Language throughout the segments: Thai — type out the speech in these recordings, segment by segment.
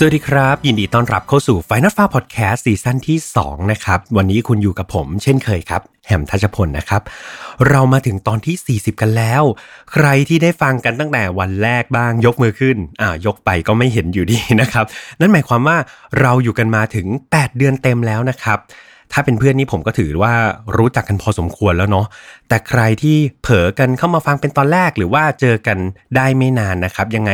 สวัสดีครับ ยินดีต้อนรับเข้าสู่ Final f a r Podcast ซีซั่นที่ 2 นะครับ วันนี้คุณอยู่กับผมเช่นเคยครับ แหมทัชพลนะครับ เรามาถึงตอนที่ 40 กันแล้ว ใครที่ได้ฟังกันตั้งแต่วันแรกบ้างยกมือขึ้น อ่ายกไปก็ไม่เห็นอยู่ดีนะครับ นั่นหมายความว่าเราอยู่กันมาถึง 8 เดือนเต็มแล้วนะครับ ถ้าเป็นเพื่อนนี่ผมก็ถือว่ารู้จักกันพอสมควรแล้วเนาะแต่ใครที่เผลอกันเข้ามาฟังเป็นตอนแรกหรือว่าเจอกันได้ไม่นานนะครับ ยังไง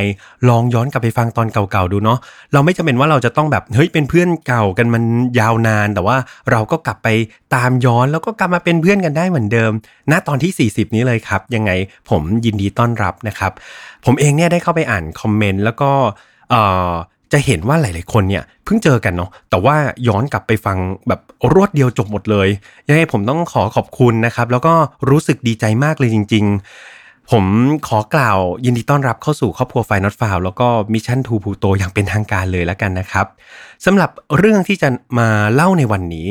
ลองย้อนกลับไปฟังตอนเก่าๆดูเนาะเราไม่จำเป็นว่าเราจะต้องแบบเฮ้ยเป็นเพื่อนเก่ากันมันยาวนาน แต่ว่าเราก็กลับไปตามย้อนแล้วก็กลับมาเป็นเพื่อนกันได้เหมือนเดิมณตอนที่ 40 นี้เลยครับ ยังไงผมยินดีต้อนรับนะครับ ผมเองเนี่ยได้เข้าไปอ่านคอมเมนต์แล้วก็เอ่อ จะเห็นว่าหลาย ๆ คนเนี่ยเพิ่งเจอกันเนาะแต่ว่าย้อนกลับไปฟังแบบรวดเดียวจบหมดเลยยังไงผมต้องขอขอบคุณนะครับ แล้วก็รู้สึกดีใจมากเลยจริง ๆ ผมขอกล่าวยินดีต้อนรับเข้าสู่ครอบครัวไฟนอตฟาวแล้วก็Mission To Pluto อย่างเป็นทางการเลยแล้วกันนะครับสำหรับเรื่องที่จะมาเล่าในวันนี้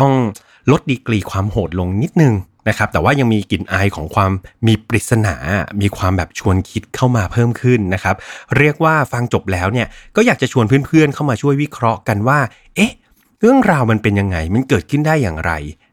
ต้องลดดีกรีความโหดลงนิดนึง นะครับแต่ว่ายังมีกลิ่นอายของความมีปริศนา มีความแบบชวนคิดเข้ามาเพิ่มขึ้นนะครับ เรียกว่าฟังจบแล้วเนี่ยก็อยากจะชวนเพื่อนๆเข้ามาช่วยวิเคราะห์กันว่า เอ๊ะ เรื่องราวมันเป็นยังไง มันเกิดขึ้นได้อย่างไร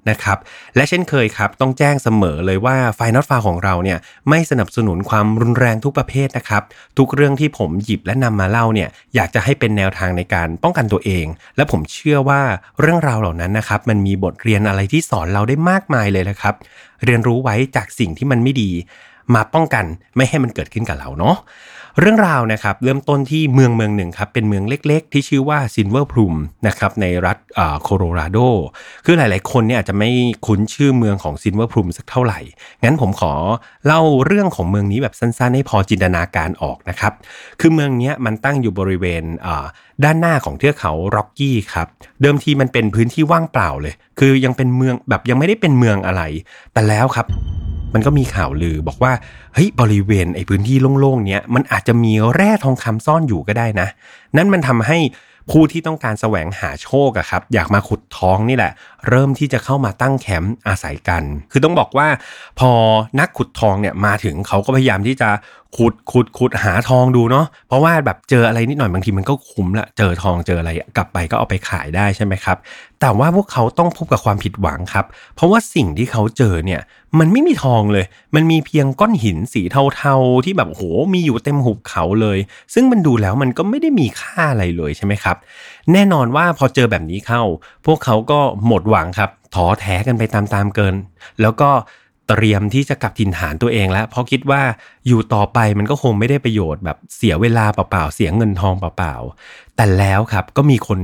นะครับ และเช่นเคยครับ ต้องแจ้งเสมอเลยว่าไฟนอตฟาของเราเนี่ยไม่สนับสนุนความรุนแรงทุกประเภทนะครับ ทุกเรื่องที่ผมหยิบและนำมาเล่าเนี่ยอยากจะให้เป็นแนวทางในการป้องกันตัวเอง และผมเชื่อว่าเรื่องราวเหล่านั้นนะครับ มันมีบทเรียนอะไรที่สอนเราได้มากมายเลยนะครับ เรียนรู้ไว้จากสิ่งที่มันไม่ดี มาป้องกันไม่ให้มันเกิดขึ้นกับเราเนาะ เรื่องราวนะครับเริ่มต้นที่เมืองเมืองหนึ่งครับเป็นเมืองเล็กๆ ที่ชื่อว่าซินเวอร์พลูมนะครับในรัฐโคโลราโดคือหลายๆ คนเนี่ยอาจจะไม่คุ้นชื่อเมืองของซิลเวอร์พลูมสักเท่าไหร่ งั้นผมขอเล่าเรื่องของเมืองนี้แบบสั้นๆ ให้พอจินตนาการออกนะครับ คือเมืองนี้มันตั้งอยู่บริเวณด้านหน้าของเทือกเขาร็อกกี้ครับเดิมทีมันเป็นพื้นที่ว่างเปล่าเลย คือยังเป็นเมืองแบบยังไม่ได้เป็นเมืองอะไร แต่แล้วครับ มันก็มีข่าวลือบอกว่าเฮ้ยบริเวณไอ้พื้นที่โล่งๆเนี้ยมันอาจจะมีแร่ทองคำซ่อนอยู่ก็ได้นะ นั่นมันทำให้ผู้ที่ต้องการแสวงหาโชคอะครับ อยากมาขุดทองนี่แหละ เริ่มที่จะเข้ามาตั้งแคมป์อาศัยกัน คือต้องบอกว่า พอนักขุดทองเนี่ยมาถึงเขาก็พยายามที่จะขุดขุดขุดหาทองดูเนาะเพราะว่าแบบเจออะไรนิดหน่อยบางทีมันก็คุ้มละเจอทองเจออะไรกลับไปก็เอาไปขายได้ใช่ไหมครับ แต่ว่าพวกเขาต้องพบกับความผิดหวังครับ เพราะว่าสิ่งที่เขาเจอเนี่ยมันไม่มีทองเลย มันมีเพียงก้อนหินสีเทาๆที่แบบโหมีอยู่เต็มหุบเขาเลย ซึ่งมันดูแล้วมันก็ไม่ได้มีค่าอะไรเลยใช่ไหมครับ แน่นอนว่าพอเจอแบบนี้เข้า พวกเขาก็หมดหวังครับท้อแท้กันไปตามๆเกิน แล้วก็ เตรียมที่จะกลับถิ่นฐานตัวเองแล้ว เพราะคิดว่าอยู่ต่อไปมันก็คงไม่ได้ประโยชน์แบบเสียเวลาเปล่าๆเสียเงินทองเปล่าๆแต่แล้วครับก็มีคน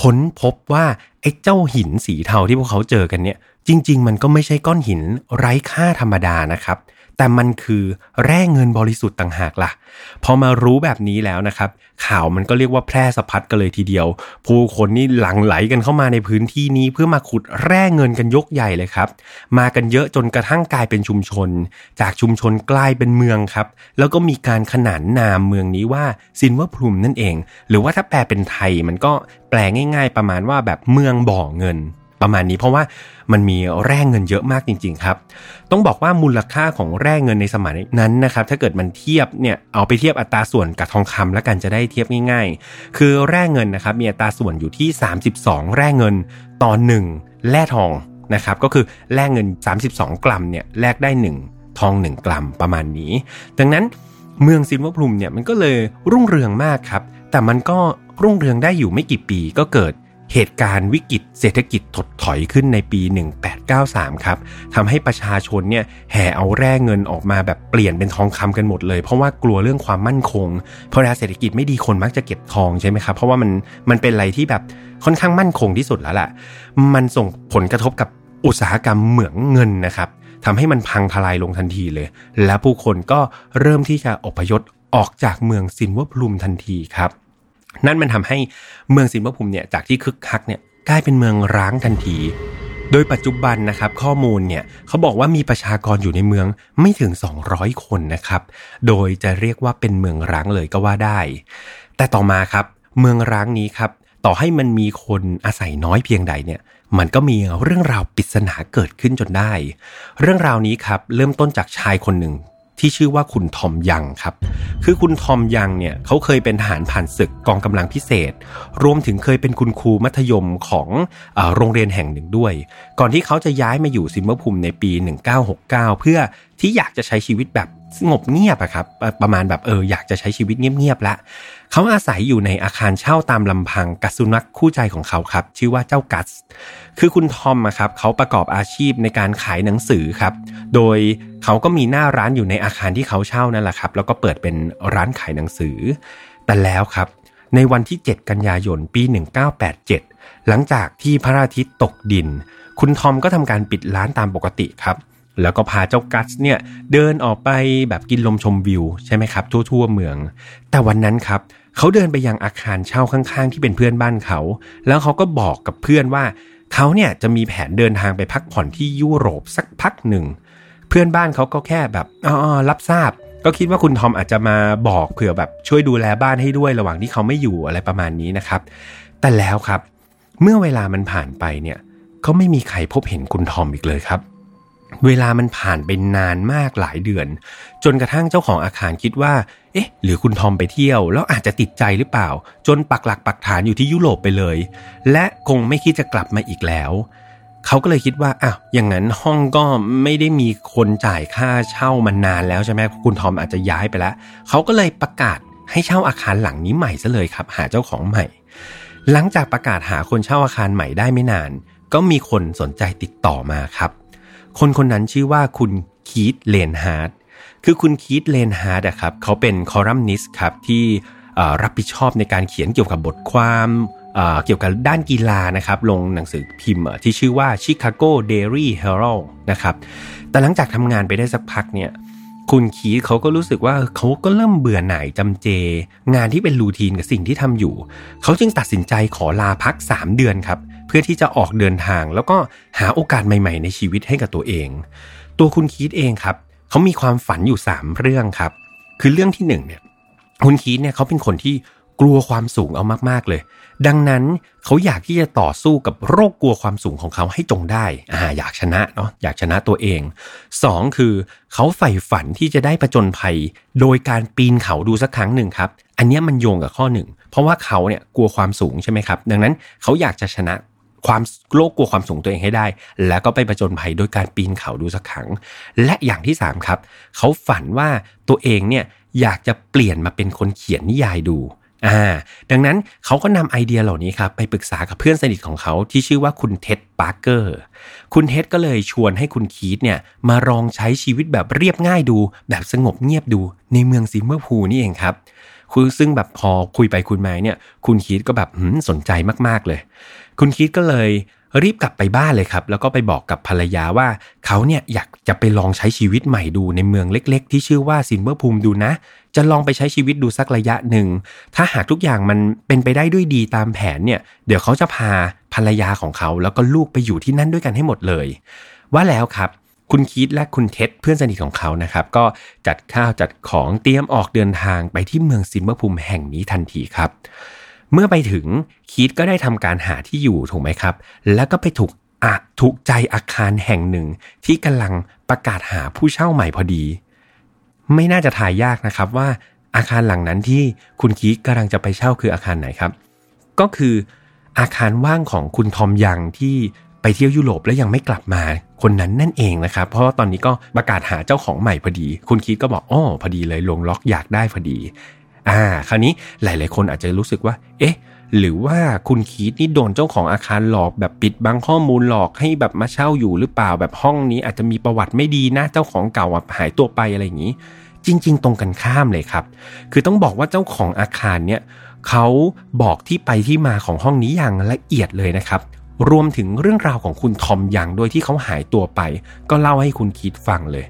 ค้นพบว่าไอ้เจ้าหินสีเทาที่พวกเขาเจอกันเนี่ย จริง ๆ มันก็ไม่ใช่ก้อนหินไร้ค่าธรรมดานะครับ แต่มันคือแร่เงินบริสุทธิ์ต่างหากละ่ะ พอมารู้แบบนี้แล้วนะครับ ข่าวมันก็เรียกว่าแพร่สะพัดกันเลยทีเดียว ผู้คนนี่หลั่งไหลกันเข้ามาในพื้นที่นี้เพื่อมาขุดแร่เงินกันยกใหญ่เลยครับ มากันเยอะจนกระทั่งกลายเป็นชุมชน จากชุมชนกลายเป็นเมืองครับ แล้วก็มีการขนานนามเมืองนี้ว่าซินวอร์พลุมนั่นเอง หรือว่าถ้าแปลเป็นไทยมันก็แปลง่าย ๆ ประมาณว่าแบบเมืองบ่อเงิน ประมาณนี้เพราะว่ามันมีแร่เงินเยอะมากจริง ๆ ครับ ต้องบอกว่ามูลค่าของแร่เงินในสมัยนั้นนะครับ ถ้าเกิดมันเทียบเนี่ยเอาไปเทียบอัตราส่วนกับทองคำแล้วกันจะได้เทียบง่าย ๆ คือแร่เงินนะครับมีอัตราส่วนอยู่ที่ 32 แร่เงินต่อ1แร่ทองนะครับ ก็คือแร่เงิน 32 กรัมเนี่ยแลกได้ 1 ทอง 1 กรัมประมาณนี้ ดังนั้นเมืองซินวพลุมเนี่ยมันก็เลยรุ่งเรืองมากครับ แต่มันก็รุ่งเรืองได้อยู่ไม่กี่ปีก็เกิด เหตุการณ์วิกฤตเศรษฐกิจถดถอยขึ้นในปี 1893 ครับทำให้ประชาชนเนี่ยแห่เอาแร่เงินออกมาแบบเปลี่ยนเป็นทองคำกันหมดเลย เพราะว่ากลัวเรื่องความมั่นคง เพราะเวลาเศรษฐกิจไม่ดีคนมักจะเก็บทองใช่ไหมครับ เพราะว่ามันมันเป็นอะไรที่แบบค่อนข้างมั่นคงที่สุดแล้วแหละมันส่งผลกระทบกับอุตสาหกรรมเหมืองเงินนะครับทำให้มันพังทลายลงทันทีเลย และผู้คนก็เริ่มที่จะอพยพออกจากเมืองซินวัพลุมทันทีครับ นั่นมันทำให้เมืองสินวภูมิเนี่ยจากที่คึกคักเนี่ยกลายเป็นเมืองร้างทันที โดยปัจจุบันนะครับข้อมูลเนี่ยเขาบอกว่ามีประชากรอยู่ในเมืองไม่ถึง 200 คนนะครับ โดยจะเรียกว่าเป็นเมืองร้างเลยก็ว่าได้ แต่ต่อมาครับเมืองร้างนี้ครับต่อให้มันมีคนอาศัยน้อยเพียงใดเนี่ยมันก็มีเรื่องราวปริศนาเกิดขึ้นจนได้ เรื่องราวนี้ครับเริ่มต้นจากชายคนหนึ่ง ที่ชื่อว่าคุณทอมยังครับ คือคุณทอมยังเนี่ยเขาเคยเป็นทหารผ่านศึกกองกำลังพิเศษ รวมถึงเคยเป็นคุณครูมัธยมของอโรงเรียนแห่งหนึ่งด้วย ก่อนที่เขาจะย้ายมาอยู่ซิมเบอร์ภูมิในปี 1969 เพื่อที่อยากจะใช้ชีวิตแบบสงบเงียบอะครับ ประมาณแบบเอออยากจะใช้ชีวิตเงียบๆละ เขาอาศัยอยู่ในอาคารเช่าตามลำพังกัสุนัขคู่ใจของเขาครับ ชื่อว่าเจ้ากัส คือคุณทอมครับเขาประกอบอาชีพในการขายหนังสือครับ โดยเขาก็มีหน้าร้านอยู่ในอาคารที่เขาเช่านั่นแหละครับ แล้วก็เปิดเป็นร้านขายหนังสือ แต่แล้วครับ ในวันที่ 7 กันยายนปี 1987 หลังจากที่พระอาทิตย์ตกดิน คุณทอมก็ทำการปิดร้านตามปกติครับแล้วก็พาเจ้ากัสเนี่ยเดินออกไปแบบกินลมชมวิวใช่ไหมครับ ทั่ว ๆ เมือง แต่วันนั้นครับ เขาเดินไปยังอาคารเช่าข้างๆ ที่เป็นเพื่อนบ้านเขา แล้วเขาก็บอกกับเพื่อนว่า เขาเนี่ยจะมีแผนเดินทางไปพักผ่อนที่ยุโรปสักพักหนึ่ง เพื่อนบ้านเขาก็แค่แบบอ๋อรับทราบ ก็คิดว่าคุณทอมอาจจะมาบอกเผื่อแบบช่วยดูแลบ้านให้ด้วยระหว่างที่เขาไม่อยู่อะไรประมาณนี้นะครับ แต่แล้วครับ เมื่อเวลามันผ่านไปเนี่ย ก็ไม่มีใครพบเห็นคุณทอมอีกเลยครับ เวลามันผ่านไปนานมากหลายเดือน จนกระทั่งเจ้าของอาคารคิดว่า เอ๊ะ หรือคุณทอมไปเที่ยว แล้วอาจจะติดใจหรือเปล่า จนปักหลักปักฐานอยู่ที่ยุโรปไปเลย และคงไม่คิดจะกลับมาอีกแล้ว เขาก็เลยคิดว่าอ้าวอย่างนั้นห้องก็ไม่ได้มีคนจ่ายค่าเช่ามานานแล้วใช่ไหมคุณทอมอาจจะย้ายไปแล้วเขาก็เลยประกาศให้เช่าอาคารหลังนี้ใหม่ซะเลยครับ หาเจ้าของใหม่ หลังจากประกาศหาคนเช่าอาคารใหม่ได้ไม่นาน ก็มีคนสนใจติดต่อมาครับ คนคนนั้นชื่อว่าคุณคีธไรน์ฮาร์ดคือคุณคีธไรน์ฮาร์ดครับเขาเป็น columnist ครับที่รับผิดชอบในการเขียนเกี่ยวกับบทความเกี่ยวกับด้านกีฬานะครับ ลงหนังสือพิมพ์ที่ชื่อว่า Chicago Daily Herald นะครับ แต่หลังจากทำงานไปได้สักพักเนี่ย คุณคีตเขาก็รู้สึกว่าเขาก็เริ่มเบื่อหน่ายจำเจ งานที่เป็นรูทีนกับสิ่งที่ทำอยู่ เขาจึงตัดสินใจขอลาพัก 3 เดือนครับ พื่อที่จะออกเดินทาง แล้วก็หาโอกาสใหม่ ๆ ในชีวิตให้กับตัวเอง ตัวคุณคีตเองครับเขามีความฝันอยู่ 3 เรื่องครับ คือเรื่องที่1เนี่ยคุณคีตเนี่ยเขาเป็นคนที่กลัวความสูงเอามากๆเลย ดังนั้นเขาอยากที่จะต่อสู้กับโรคกลัวความสูงของเขาให้จงได้อ่าอยากชนะเนาะอยากชนะตัวเอง 2 คือเขาใฝ่ฝันที่จะได้ประจนภัย โดยการปีนเขาดูสักครั้งหนึ่งครับ อันนี้มันโยงกับข้อหนึ่งเพราะว่าเขาเนี่ยกลัวความสูงใช่ไหมครับ ดังนั้นเขาอยากจะชนะ ความโลกกลัวความสูงตัวเองให้ได้ แล้วก็ไปประจนภัยโดยการปีนเขาดูสักครั้ง และอย่างที่ 3 ครับ เขาฝันว่าตัวเองเนี่ยอยากจะเปลี่ยนมาเป็นคนเขียนนิยายดูอ่าดังนั้นเขาก็นำไอเดียเหล่านี้ครับไปปรึกษากับเพื่อนสนิทของเขาที่ชื่อว่าคุณเท็ดปาร์เกอร์คุณเท็ดก็เลยชวนให้คุณคีธเนี่ยมาลองใช้ชีวิตแบบเรียบง่ายดู แบบสงบเงียบดูในเมืองซิลเวอร์พลูมนี่เองครับ คือซึ่งแบบพอคุยไปคุยมาเนี่ย คุณคีธก็แบบสนใจมากๆเลย คุณคีธก็เลยรีบกลับไปบ้านเลยครับ แล้วก็ไปบอกกับภรรยาว่าเขาเนี่ยอยากจะไปลองใช้ชีวิตใหม่ดูในเมืองเล็ก ๆ ที่ชื่อว่าซิลเวอร์พลูมมิดูนะ จะลองไปใช้ชีวิตดูสักระยะหนึ่ง ถ้าหากทุกอย่างมันเป็นไปได้ด้วยดีตามแผนเนี่ย เดี๋ยวเขาจะพาภรรยาของเขา แล้วก็ลูกไปอยู่ที่นั่นด้วยกันให้หมดเลย ว่าแล้วครับ คุณคีธและคุณเท็ดเพื่อนสนิทของเขานะครับ ก็จัดข้าวจัดของเตรียมออกเดินทางไปที่เมืองซิลเวอร์พลูมแห่งนี้ทันทีครับ เมื่อไปถึงคีตก็ได้ทำการหาที่อยู่ถูกไหมครับ แล้วก็ไปถูกอะถูกใจอาคารแห่งหนึ่ง ที่กำลังประกาศหาผู้เช่าใหม่พอดี ไม่น่าจะทายยากนะครับว่าอาคารหลังนั้นที่คุณคีตกำลังจะไปเช่าคืออาคารไหนครับ ก็คืออาคารว่างของคุณทอมยังที่ ไปเที่ยวยุโรปแล้วยังไม่กลับมาคนนั้นนั่นเองนะครับ เพราะว่าตอนนี้ก็ประกาศหาเจ้าของใหม่พอดี คุณคิดก็บอกอ๋อพอดีเลยลงล็อกอยากได้พอดี อ่า คราวนี้หลายๆ คนอาจจะรู้สึกว่า เอ๊ะ หรือว่าคุณคีตนี่โดนเจ้าของอาคารหลอกแบบปิดบังข้อมูลหลอกให้แบบมาเช่าอยู่หรือเปล่าแบบห้องนี้อาจจะมีประวัติไม่ดีนะเจ้าของเก่าหายตัวไปอะไรอย่างนี้ จริง ๆ ตรงกันข้ามเลยครับ คือต้องบอกว่าเจ้าของอาคารเนี่ยเขาบอกที่ไปที่มาของห้องนี้อย่างละเอียดเลยนะครับ รวมถึงเรื่องราวของคุณทอมยังโดยที่เขาหายตัวไป ก็เล่าให้คุณคีตฟังเลย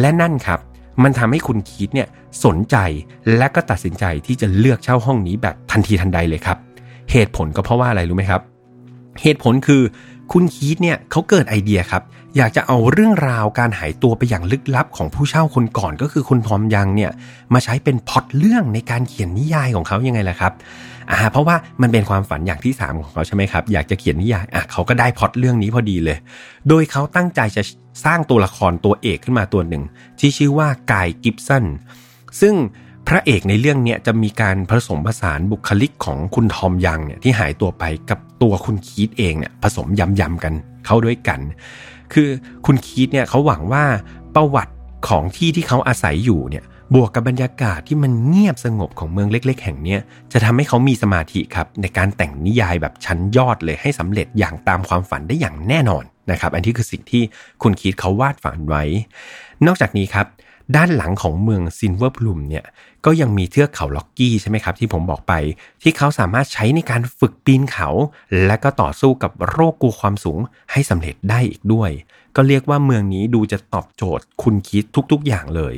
และนั่นครับมันทำให้คุณคีตเนี่ยสนใจและก็ตัดสินใจที่จะเลือกเช่าห้องนี้แบบทันทีทันใดเลยครับ เหตุผลก็เพราะว่าอะไรรู้ไหมครับ เหตุผลคือคุณคีตเนี่ยเขาเกิดไอเดียครับ อยากจะเอาเรื่องราวการหายตัวไปอย่างลึกลับของผู้เช่าคนก่อนก็คือคุณทอมยังเนี่ยมาใช้เป็นพอตเรื่องในการเขียนนิยายของเขายังไงล่ะครับ อ่าเพราะว่ามันเป็นความฝันอย่างที่ 3 ของเขาใช่ไหมครับ อยากจะเขียนนิยายอะเขาก็ได้พอตเรื่องนี้พอดีเลย โดยเขาตั้งใจจะสร้างตัวละครตัวเอกขึ้นมาตัวหนึ่ง ที่ชื่อว่ากายกิฟสันซึ่งพระเอกในเรื่องเนี้ยจะมีการผสมผสานบุคลิกของคุณทอมยังเนี่ยที่หายตัวไปกับตัวคุณคีตเองเนี่ยผสมยำยำกันเข้าด้วยกัน คือคุณคีตเนี่ยเขาหวังว่าประวัติของที่ที่เขาอาศัยอยู่เนี่ย บวกกับบรรยากาศที่มันเงียบสงบของเมืองเล็ก ๆ แห่งนี้จะทำให้เขามีสมาธิครับในการแต่งนิยายแบบชั้นยอดเลยให้สำเร็จอย่างตามความฝันได้อย่างแน่นอนนะครับ อันที่คือสิ่งที่คุณคีตเขาวาดฝันไว้ นอกจากนี้ครับ ด้านหลังของเมืองซินเวอร์พลุมเนี่ยก็ยังมีเทือกเขาล็อกกี้ใช่ไหมครับที่ผมบอกไป ที่เขาสามารถใช้ในการฝึกปีนเขา และก็ต่อสู้กับโรคกลัวความสูงให้สำเร็จได้อีกด้วย ก็เรียกว่าเมืองนี้ดูจะตอบโจทย์คุณคิดทุกๆอย่างเลย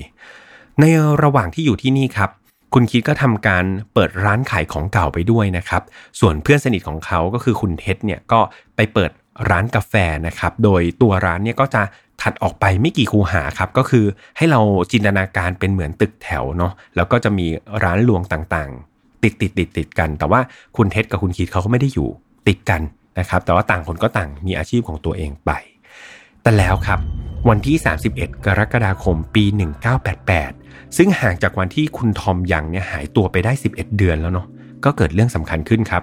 ในระหว่างที่อยู่ที่นี่ครับ คุณคิดก็ทำการเปิดร้านขายของเก่าไปด้วยนะครับ ส่วนเพื่อนสนิทของเขาก็คือคุณเท็ดเนี่ยก็ไปเปิดร้านกาแฟนะครับ โดยตัวร้านเนี่ยก็จะถัดออกไปไม่กี่คูหาครับ ก็คือให้เราจินตนาการเป็นเหมือนตึกแถวเนาะแล้วก็จะมีร้านลวงต่างๆ ติดติดติดติดกัน แต่ว่าคุณเท็ดกับคุณคิดเขาก็ไม่ได้อยู่ติดกันนะครับ แต่ว่าต่างคนก็ต่างมีอาชีพของตัวเองไป แต่แล้วครับ วันที่ 31 กรกฎาคมปี 1988 ซึ่งห่างจากวันที่คุณทอมยังเนี่ยหายตัวไปได้ 11 เดือนแล้วเนาะก็เกิดเรื่องสำคัญขึ้นครับ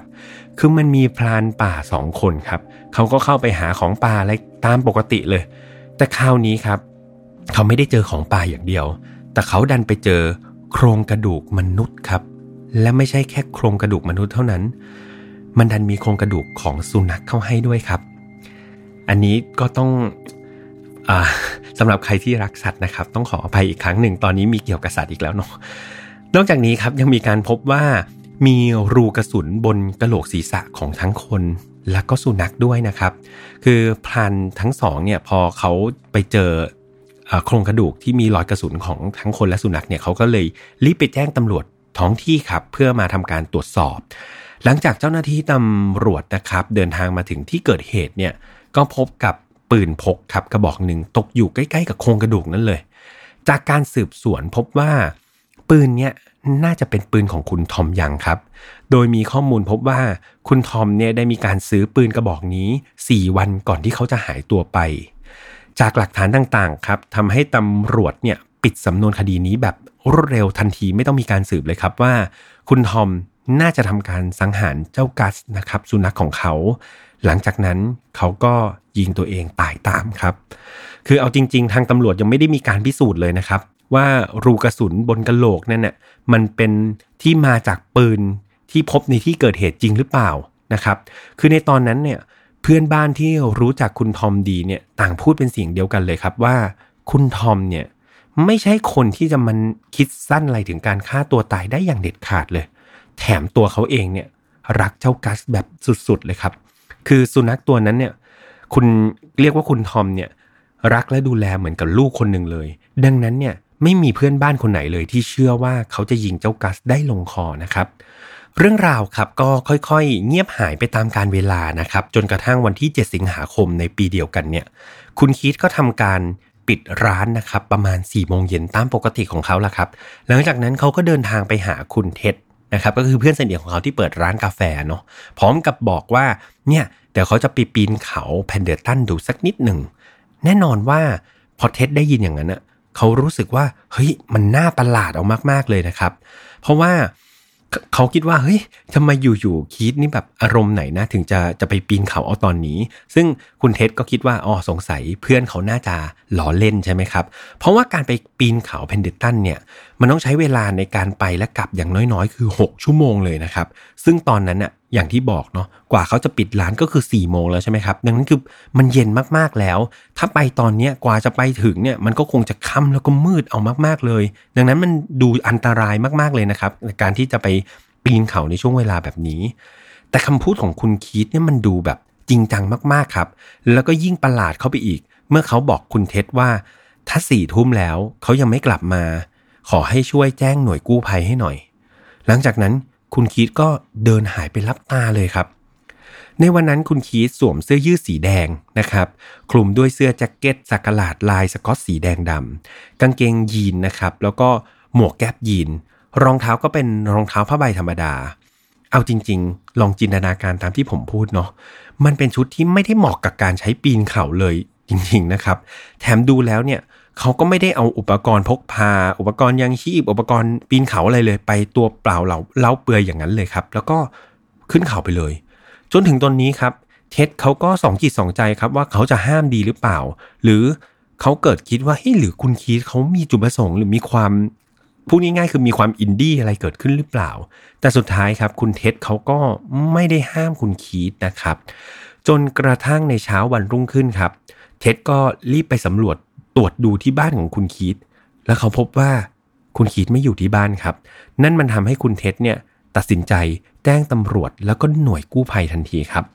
คือมันมีพรานป่าสองคนครับ เขาก็เข้าไปหาของป่าอะไรตามปกติเลย แต่คราวนี้ครับ เขาไม่ได้เจอของป่าอย่างเดียว แต่เขาดันไปเจอโครงกระดูกมนุษย์ครับ และไม่ใช่แค่โครงกระดูกมนุษย์เท่านั้น มันดันมีโครงกระดูกของสุนัขเข้าให้ด้วยครับ อันนี้ก็ต้องอ สำหรับใครที่รักสัตว์นะครับ ต้องขออภัยอีกครั้งหนึ่งตอนนี้มีเกี่ยวกับสัตว์อีกแล้วเนาะนอกจากนี้ครับยังมีการพบว่ามีรูกระสุนบนกระโหลกศีรษะของทั้งคนแล้วก็สุนัขด้วยนะครับ คือพลันทั้งสองเนี่ยพอเขาไปเจอโครงกระดูกที่มีรอยกระสุนของทั้งคนและสุนัขเนี่ยเขาก็เลยรีบไปแจ้งตำรวจท้องที่ครับ เพื่อมาทำการตรวจสอบ หลังจากเจ้าหน้าที่ตำรวจนะครับ เดินทางมาถึงที่เกิดเหตุเนี่ยก็พบกับ ปืนพกครับกระบอกหนึ่งตกอยู่ใกล้ๆกับโครงกระดูกนั่นเลย จากการสืบสวนพบว่าปืนเนี่ยน่าจะเป็นปืนของคุณทอมยังครับ โดยมีข้อมูลพบว่าคุณทอมเนี่ยได้มีการซื้อปืนกระบอกนี้ 4 วันก่อนที่เขาจะหายตัวไป จากหลักฐานต่างๆครับทำให้ตำรวจเนี่ยปิดสำนวนคดีนี้แบบรวดเร็วทันทีไม่ต้องมีการสืบเลยครับว่า คุณทอมน่าจะทำการสังหารเจ้ากัสนะครับสุนัขของเขา หลังจากนั้นเขาก็ยิงตัวเองตายตามครับ คือเอาจริง ๆ ทางตำรวจยังไม่ได้มีการพิสูจน์เลยนะครับ ว่ารูกระสุนบนกระโหลกนั่นน่ะมันเป็นที่มาจากปืนที่พบในที่เกิดเหตุจริงหรือเปล่านะครับ คือในตอนนั้นเนี่ยเพื่อนบ้านที่รู้จักคุณทอมดีเนี่ยต่างพูดเป็นเสียงเดียวกันเลยครับว่าคุณทอมเนี่ยไม่ใช่คนที่จะมันคิดสั้นอะไรถึงการฆ่าตัวตายได้อย่างเด็ดขาดเลย แถมตัวเขาเองเนี่ยรักเจ้ากัสแบบสุดๆเลยครับ คือสุนัขตัวนั้นเนี่ย คุณเรียกว่าคุณทอมเนี่ย รักและดูแลเหมือนกับลูกคนหนึ่งเลย ดังนั้นเนี่ยไม่มีเพื่อนบ้านคนไหนเลยที่เชื่อว่าเขาจะยิงเจ้ากัสได้ลงคอนะครับ เรื่องราวครับก็ค่อยๆ เงียบหายไปตามการเวลานะครับ จนกระทั่งวันที่ 7 สิงหาคมในปีเดียวกันเนี่ย คุณคีตก็ทำการปิดร้านนะครับ ประมาณ4ี่โมงเย็นตามปกติของเขาละครับ หลังจากนั้นเขาก็เดินทางไปหาคุณเท็ด นะครับก็คือเพื่อนสนิทของเขาที่เปิดร้านกาแฟเนาะพร้อมกับบอกว่าเนี่ยเดี๋ยวเขาจะไปปีนเขาเพนเดิลตันดูสักนิดหนึ่ง แน่นอนว่าพอเท็ดได้ยินอย่างนั้นอะเขารู้สึกว่าเฮ้ยมันน่าประหลาดเอามากๆเลยนะครับ เพราะว่า เขาคิดว่าเฮ้ยทำไมอยู่ๆคีตนี่แบบอารมณ์ไหนนะถึงจะจะไปปีนเขาเอาตอนนี้ ซึ่งคุณเท็ดก็คิดว่าอ๋อสงสัยเพื่อนเขาน่าจะหล่อเล่นใช่ไหมครับ เพราะว่าการไปปีนเขาเพนเดตันเนี่ยมันต้องใช้เวลาในการไปและกลับอย่างน้อยๆ คือ 6 ชั่วโมงเลยนะครับ ซึ่งตอนนั้นน่ะ อย่างที่บอกเนาะกว่าเขาจะปิดร้านก็คือ4ี่โมงแล้วใช่ไหมครับ ดังนั้นคือมันเย็นมากๆแล้ว ถ้าไปตอนเนี้ยกว่าจะไปถึงเนี่ยมันก็คงจะค่าแล้วก็มืดเอามากๆเลย ดังนั้นมันดูอันตรายมากๆเลยนะครับการที่จะไปปีนเขาในช่วงเวลาแบบนี้ แต่คำพูดของคุณคีตเนี่ยมันดูแบบจริงจังมากๆครับ แล้วก็ยิ่งประหลาดเข้าไปอีก เมื่อเขาบอกคุณเท็ดว่า ถ้าสี่ทุ่มแล้วเขายังไม่กลับมา ขอให้ช่วยแจ้งหน่วยกู้ภัยให้หน่อย หลังจากนั้น คุณคีตก็เดินหายไปรับตาเลยครับ ในวันนั้นคุณคีสสวมเสื้อยืดสีแดงนะครับ คลุมด้วยเสื้อแจ็คเก็ตสักหลาดลายสกอตสีแดงดำกางเกงยีนนะครับ แล้วก็หมวกแก๊ปยีน รองเท้าก็เป็นรองเท้าผ้าใบธรรมดา เอาจริง ๆ ลองจินตนาการตามที่ผมพูดเนาะมันเป็นชุดที่ไม่ได้เหมาะกับการใช้ปีนเขาเลยจริงๆนะครับ แถมดูแล้วเนี่ย เขาก็ไม่ได้เอาอุปกรณ์พกพา อุปกรณ์ยังชีพอุปกรณ์ปีนเขาอะไรเลย ไปตัวเปล่าเหล่าเล่าเปลือยอย่างนั้นเลยครับ แล้วก็ขึ้นเขาไปเลย จนถึงตอนนี้ครับ เท็ดเขาก็สองจิตสองใจครับว่าเขาจะห้ามดีหรือเปล่า หรือเขาเกิดคิดว่าเฮ้ยหรือคุณคีดเขามีจุดประสงค์หรือมีความพูดง่ายๆคือมีความอินดี้อะไรเกิดขึ้นหรือเปล่า แต่สุดท้ายครับคุณเท็ดเขาก็ไม่ได้ห้ามคุณคีตนะครับ จนกระทั่งในเช้าวันรุ่งขึ้นครับ เท็ดก็รีบไปสำรวจ ตรวจดูที่บ้านของคุณคีตแล้วเขาพบว่าคุณคีตไม่อยู่ที่บ้านครับ นั่นมันทำให้คุณเท็ดเนี่ยตัดสินใจแจ้งตำรวจ แล้วก็หน่วยกู้ภัยทันทีครับ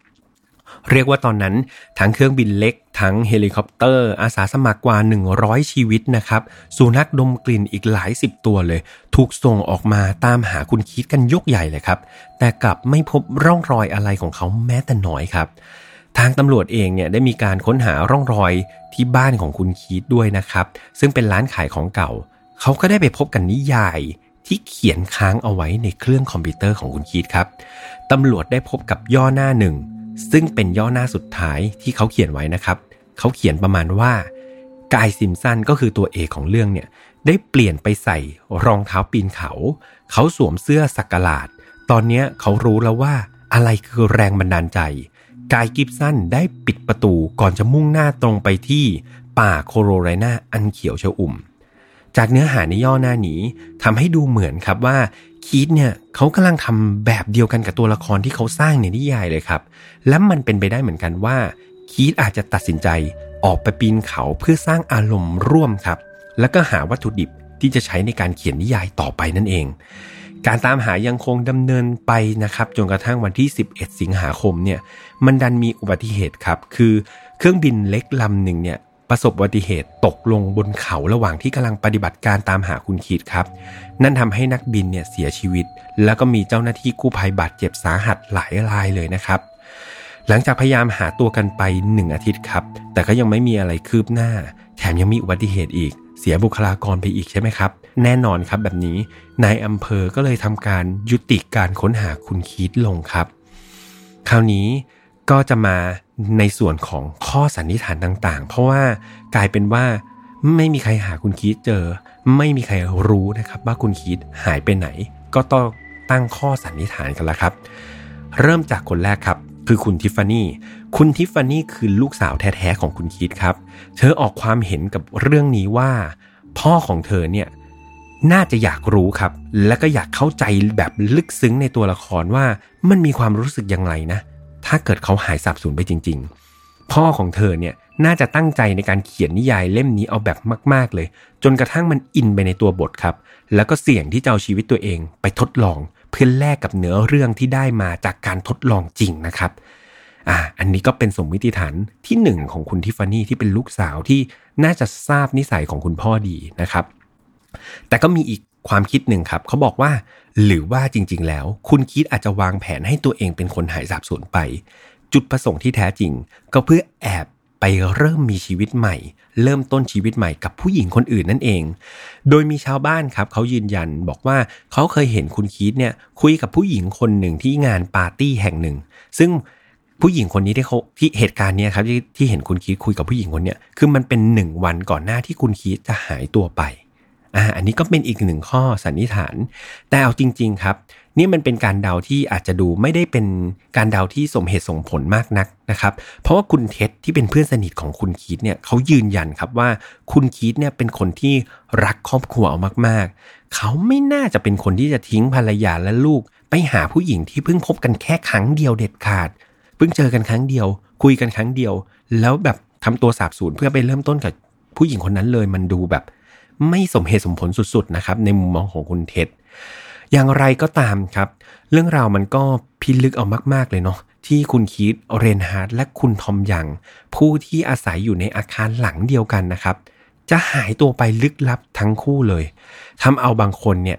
เรียกว่าตอนนั้นทั้งเครื่องบินเล็ก ทั้งเฮลิคอปเตอร์ อาสาสมัครกว่า 100 ชีวิตนะครับสุนัขดมกลิ่นอีกหลายสิบตัวเลย ถูกส่งออกมาตามหาคุณคีตกันยกใหญ่เลยครับ แต่กลับไม่พบร่องรอยอะไรของเขาแม้แต่น้อยครับ ทางตำรวจเองเนี่ยได้มีการค้นหาร่องรอยที่บ้านของคุณคีตด้วยนะครับ ซึ่งเป็นร้านขายของเก่า เขาก็ได้ไปพบกันนิยายที่เขียนค้างเอาไว้ในเครื่องคอมพิวเตอร์ของคุณคีตครับตำรวจได้พบกับย่อหน้าหนึ่งซึ่งเป็นย่อหน้าสุดท้ายที่เขาเขียนไว้นะครับ เขาเขียนประมาณว่ากายซิมสันก็คือตัวเอกของเรื่องเนี่ยได้เปลี่ยนไปใส่รองเท้าปีนเขา เขาสวมเสื้อสักหลาด ตอนนี้เขารู้แล้วว่าอะไรคือแรงบันดาลใจ กายกิฟสันได้ปิดประตูก่อนจะมุ่งหน้าตรงไปที่ป่าโคโรไรนาอันเขียวเชอุ่ม จากเนื้อหาในย่อหน้านี้ทำให้ดูเหมือนครับว่าคีตเนี่ยเขากำลังทำแบบเดียวกันกับตัวละครที่เขาสร้างในนิยายเลยครับ และมันเป็นไปได้เหมือนกันว่าคีตอาจจะตัดสินใจออกไปปีนเขาเพื่อสร้างอารมณ์ร่วมครับ แล้วก็หาวัตถุดิบที่จะใช้ในการเขียนนิยายต่อไปนั่นเอง การตามหายังคงดำเนินไปนะครับจนกระทั่งวันที่ 11 สิงหาคมเนี่ยมันดันมีอุบัติเหตุครับ คือเครื่องบินเล็กลำหนึ่งเนี่ยประสบอุบัติเหตุตกลงบนเขาระหว่างที่กำลังปฏิบัติการตามหาคุณคิดครับ นั่นทำให้นักบินเนี่ยเสียชีวิต แล้วก็มีเจ้าหน้าที่กู้ภัยบาดเจ็บสาหัสหลายรายเลยนะครับ หลังจากพยายามหาตัวกันไปหนึ่งอาทิตย์ครับ แต่ก็ยังไม่มีอะไรคืบหน้า แถมยังมีอุบัติเหตุอีก เสียบุคลากรไปอีกใช่ไหมครับ แน่นอนครับแบบนี้นายอำเภอก็เลยทำการยุติการค้นหาคุณคีตลงครับ คราวนี้ก็จะมาในส่วนของข้อสันนิษฐานต่างๆ เพราะว่ากลายเป็นว่าไม่มีใครหาคุณคีตเจอ ไม่มีใครรู้นะครับ ว่าคุณคีตหายไปไหน ก็ต้องตั้งข้อสันนิษฐานกันแล้วครับ เริ่มจากคนแรกครับคือคุณทิฟฟานี่ คุณทิฟฟานี่คือลูกสาวแท้ๆของคุณคิดครับ เธอออกความเห็นกับเรื่องนี้ว่า พ่อของเธอเนี่ย น่าจะอยากรู้ครับ และก็อยากเข้าใจแบบลึกซึ้งในตัวละครว่ามันมีความรู้สึกยังไงนะ ถ้าเกิดเขาหายสับสูญไปจริง ๆ พ่อของเธอเนี่ยน่าจะตั้งใจในการเขียนนิยายเล่มนี้เอาแบบมาก ๆ เลย จนกระทั่งมันอินไปในตัวบทครับ แล้วก็เสี่ยงที่จะเอาชีวิตตัวเองไปทดลอง เพื่อแลกกับเนื้อเรื่องที่ได้มาจากการทดลองจริงนะครับอ่าอันนี้ก็เป็นสมมติฐานที่หนึ่งของคุณทิฟฟานี่ที่เป็นลูกสาวที่น่าจะทราบนิสัยของคุณพ่อดีนะครับ แต่ก็มีอีกความคิดหนึ่งครับเขาบอกว่าหรือว่าจริง ๆ แล้ว คุณคิดอาจจะวางแผนให้ตัวเองเป็นคนหายสาบสูญไป จุดประสงค์ที่แท้จริง ก็เพื่อแอบไปเริ่มมีชีวิตใหม่ เริ่มต้นชีวิตใหม่กับผู้หญิงคนอื่นนั่นเอง โดยมีชาวบ้านครับเขายืนยันบอกว่าเขาเคยเห็นคุณคีตเนี่ยคุยกับผู้หญิงคนหนึ่งที่งานปาร์ตี้แห่งหนึ่ง ซึ่งผู้หญิงคนนี้ที่เขาที่เหตุการณ์นี้ครับที่ที่เห็นคุณคีตคุยกับผู้หญิงคนเนี้ยคือมันเป็นหนึ่งวันก่อนหน้าที่คุณคีตจะหายตัวไป อ่าอันนี้ก็เป็นอีกหนึ่งข้อสันนิษฐาน แต่เอาจริง ๆ ครับ นี่มันเป็นการเดาที่อาจจะดูไม่ได้เป็นการเดาที่สมเหตุสมผลมากนักนะครับ เพราะว่าคุณเท็ดที่เป็นเพื่อนสนิทของคุณคีตเนี่ยเขายืนยันครับว่าคุณคีตเนี่ยเป็นคนที่รักครอบครัวเอามากๆ เขาไม่น่าจะเป็นคนที่จะทิ้งภรรยาและลูก ไปหาผู้หญิงที่เพิ่งพบกันแค่ครั้งเดียวเด็ดขาด เพิ่งเจอกันครั้งเดียว คุยกันครั้งเดียว แล้วแบบทำตัวสาบสูญเพื่อไปเริ่มต้นกับผู้หญิงคนนั้นเลยมันดูแบบ ไม่สมเหตุสมผลสุดๆนะครับในมุมมองของคุณเท็ดอย่างไรก็ตามครับ เรื่องราวมันก็พิลึกเอามาก ๆ เลยเนาะที่คุณคีตเรนฮาร์ดและคุณทอมยังผู้ที่อาศัยอยู่ในอาคารหลังเดียวกันนะครับ จะหายตัวไปลึกลับทั้งคู่เลยทำเอาบางคนเนี่ย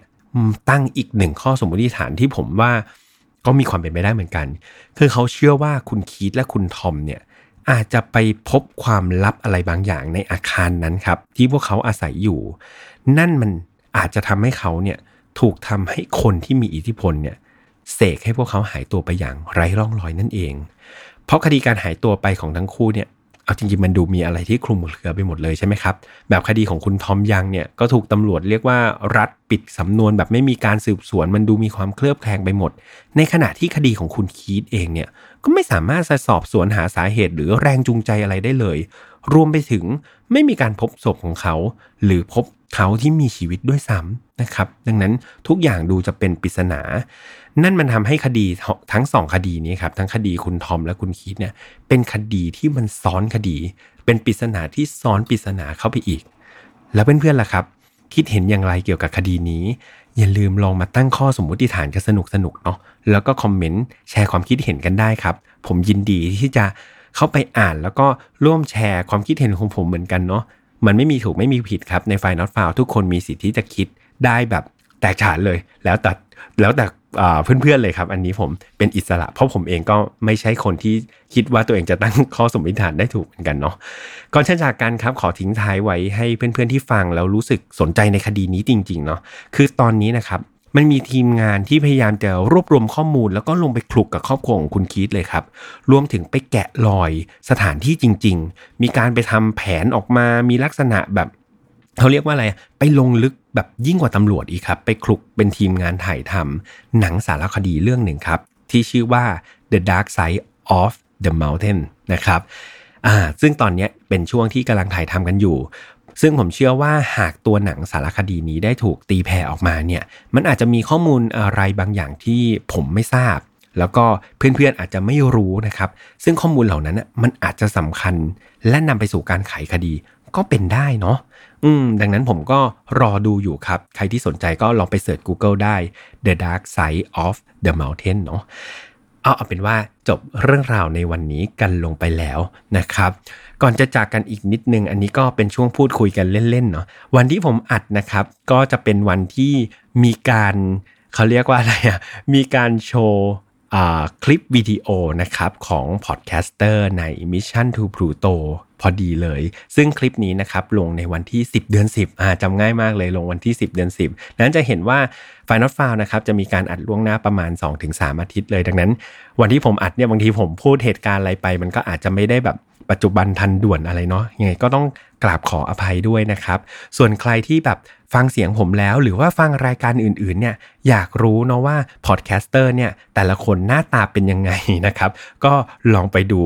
ตั้งอีกหนึ่งข้อสมมติฐานที่ผมว่าก็มีความเป็นไปได้เหมือนกัน คือเขาเชื่อว่าคุณคีตและคุณทอมเนี่ย อาจจะไปพบความลับอะไรบางอย่างในอาคารนั้นครับ ที่พวกเขาอาศัยอยู่ นั่นมันอาจจะทำให้เขาเนี่ยถูกทำให้คนที่มีอิทธิพลเนี่ยเสกให้พวกเขาหายตัวไปอย่างไร้ร่องรอยนั่นเอง เพราะคดีการหายตัวไปของทั้งคู่เนี่ย เอาจริงๆมันดูมีอะไรที่คลุมเครือไปหมดเลยใช่ไหมครับ แบบคดีของคุณทอมยังเนี่ยก็ถูกตำรวจเรียกว่ารัดปิดสำนวนแบบไม่มีการสืบสวน มันดูมีความเคลือบแคลงไปหมด ในขณะที่คดีของคุณคีตเองเนี่ยก็ไม่สามารถสอบสวนหาสาเหตุหรือแรงจูงใจอะไรได้เลย รวมไปถึงไม่มีการพบศพของเขา หรือพบ เขาที่มีชีวิตด้วยซ้ำนะครับ ดังนั้นทุกอย่างดูจะเป็นปริศนา นั่นมันทำให้คดีทั้งสองคดีนี้ครับ ทั้งคดีคุณทอมและคุณคีตเนี่ย เป็นคดีที่มันซ้อนคดี เป็นปริศนาที่ซ้อนปริศนาเข้าไปอีก แล้วเพื่อนๆล่ะครับ คิดเห็นอย่างไรเกี่ยวกับคดีนี้ อย่าลืมลองมาตั้งข้อสมมติฐานกันสนุกสนุกเนาะแล้วก็คอมเมนต์แชร์ความคิดเห็นกันได้ครับ ผมยินดีที่จะเข้าไปอ่านแล้วก็ร่วมแชร์ความคิดเห็นของผมเหมือนกันเนาะ มันไม่มีถูกไม่มีผิดครับในไฟล์ not file ทุกคนมีสิทธิ์ที่จะคิดได้แบบแตกฉานเลย แล้วแต่แล้วแต่เพื่อนๆเลยครับ อันนี้ผมเป็นอิสระ เพราะผมเองก็ไม่ใช่คนที่คิดว่าตัวเองจะตั้งข้อสมมติฐานได้ถูกเหมือนกันเนาะก่อนเช่นจากกันครับขอทิ้งท้ายไว้ให้เพื่อนๆที่ฟังแล้วรู้สึกสนใจในคดีนี้จริงๆเนาะคือตอนนี้นะครับ มันมีทีมงานที่พยายามจะรวบรวมข้อมูล แล้วก็ลงไปคลุกกับครอบครัวของคุณคีตเลยครับ รวมถึงไปแกะรอยสถานที่จริง ๆ มีการไปทำแผนออกมามีลักษณะแบบเขาเรียกว่าอะไร ไปลงลึกแบบยิ่งกว่าตำรวจอีกครับ ไปคลุกเป็นทีมงานถ่ายทำหนังสารคดีเรื่องหนึ่งครับ ที่ชื่อว่า The Dark Side of the Mountain นะครับ อ่า ซึ่งตอนนี้เป็นช่วงที่กำลังถ่ายทำกันอยู่ ซึ่งผมเชื่อว่าหากตัวหนังสารคดีนี้ได้ถูกตีแผ่ออกมาเนี่ยมันอาจจะมีข้อมูลอะไรบางอย่างที่ผมไม่ทราบ แล้วก็เพื่อนๆอาจจะไม่รู้นะครับ ซึ่งข้อมูลเหล่านั้นมันอาจจะสำคัญและนำไปสู่การไขคดีก็เป็นได้เนาะอืม ดังนั้นผมก็รอดูอยู่ครับ ใครที่สนใจก็ลองไปเสิร์ช Google ได้ The Dark Side of the Mountain เนาะเอาเอาเป็นว่าจบเรื่องราวในวันนี้กันลงไปแล้วนะครับ ก่อนจะจากกันอีกนิดนึง อันนี้ก็เป็นช่วงพูดคุยกันเล่นๆเนาะวันที่ผมอัดนะครับ ก็จะเป็นวันที่มีการเขาเรียกว่าอะไรอะมีการโชว์คลิปวิดีโอนะครับของ podcaster ใน Mission to Pluto พอดีเลย ซึ่งคลิปนี้นะครับลงในวันที่ 10 เดือน 10อ่าจำง่ายมากเลยลงวันที่ 10 เดือน 10 นั้นจะเห็นว่า File Not Found นะครับจะมีการอัดล่วงหน้าประมาณ 2-3 อาทิตย์เลย ดังนั้น วันที่ผมอัดเนี่ยบางทีผมพูดเหตุการณ์อะไรไป มันก็อาจจะไม่ได้แบบ ปัจจุบันทันด่วนอะไรเนาะยังไงก็ต้องกราบขออภัยด้วยนะครับ ส่วนใครที่แบบฟังเสียงผมแล้ว หรือว่าฟังรายการอื่นๆเนี่ยอยากรู้เนาะว่า podcaster เนี่ยแต่ละคนหน้าตาเป็นยังไงนะครับ ก็ลองไปดู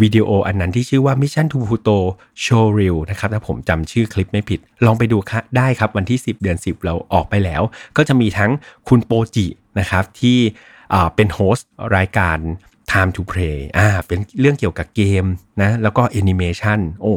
วิดีโออันนั้นที่ชื่อว่า Mission to Pluto Show Reel นะครับถ้าผมจำชื่อคลิปไม่ผิด ลองไปดูได้ครับวันที่ 10 เดือน 10 เราออกไปแล้ว ก็จะมีทั้งคุณโปจินะครับที่เป็น host รายการ Time to Play อ่าเป็นเรื่องเกี่ยวกับเกมนะแล้วก็แอนิเมชันโอ้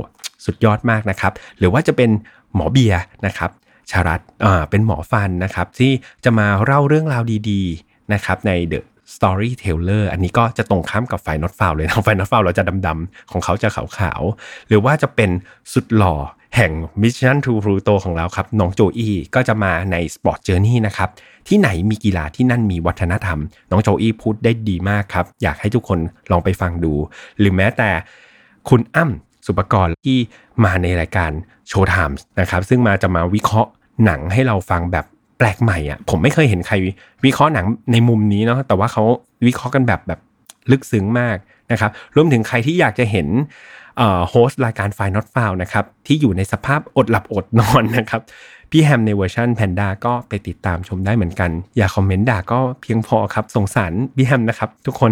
สุดยอดมากนะครับ หรือว่าจะเป็นหมอเบียนะครับชารัตอ่าเป็นหมอฟันนะครับ ที่จะมาเล่าเรื่องราวดีๆนะครับใน The Storyteller อันนี้ก็จะตรงข้ามกับ File Not Found เลยนะ File Not Found เราจะดำๆของเขาจะขาวๆ หรือว่าจะเป็นสุดหล่อ แห่ง Mission to Pluto ของเราครับ น้องโจอี้ก็จะมาใน Sport Journey นะครับ ที่ไหนมีกีฬาที่นั่นมีวัฒนธรรม น้องโจอี้พูดได้ดีมากครับ อยากให้ทุกคนลองไปฟังดู หรือแม้แต่คุณอ้ำสุปกรที่มาในรายการโชว์ไทม์นะครับ ซึ่งมาจะมาวิเคราะห์หนังให้เราฟังแบบแปลกใหม่อะผมไม่เคยเห็นใครวิเคราะห์หนังในมุมนี้เนาะแต่ว่าเขาวิเคราะห์กันแบบแบบลึกซึ้งมากนะครับรวมถึงใครที่อยากจะเห็น host รายการ File Not Found นะครับที่อยู่ในสภาพอดหลับอดนอนนะครับพี่แฮมในเวอร์ชันแพนด้าก็ไปติดตามชมได้เหมือนกัน อย่าคอมเมนต์ด่าก็เพียงพอครับ สงสารพี่แฮมนะครับทุกคน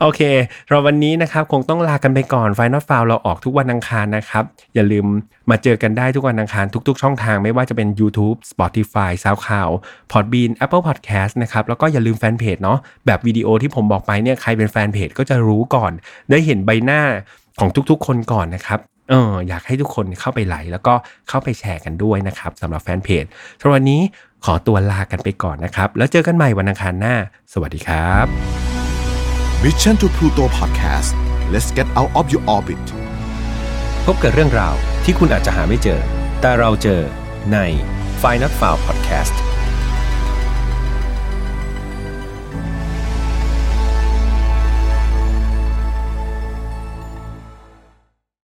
โอเค เราวันนี้นะครับคงต้องลากันไปก่อน File Not Found เราออกทุกวันอังคารนะครับ อย่าลืมมาเจอกันได้ทุกวันอังคารทุกๆ ช่องทางไม่ว่าจะเป็น YouTube Spotify SoundCloud Podbean Apple Podcast นะครับ แล้วก็อย่าลืมแฟนเพจเนาะแบบวิดีโอที่ผมบอกไปเนี่ยใครเป็นแฟนเพจก็จะรู้ก่อน ได้เห็นใบหน้า ของทุกๆ คนก่อนนะครับเอออยากให้ทุกคนเข้าไปไหลแล้วก็เข้าไปแชร์กันด้วยนะครับสำหรับแฟนเพจสำหรับวันนี้ขอตัวลากันไปก่อนนะครับ แล้วเจอกันใหม่วันอังคารหน้า สวัสดีครับ Mission to Pluto Podcast let's get out of your orbit พบกับเรื่องราวที่คุณอาจจะหาไม่เจอ แต่เราเจอใน f i n a l f i l e Podcast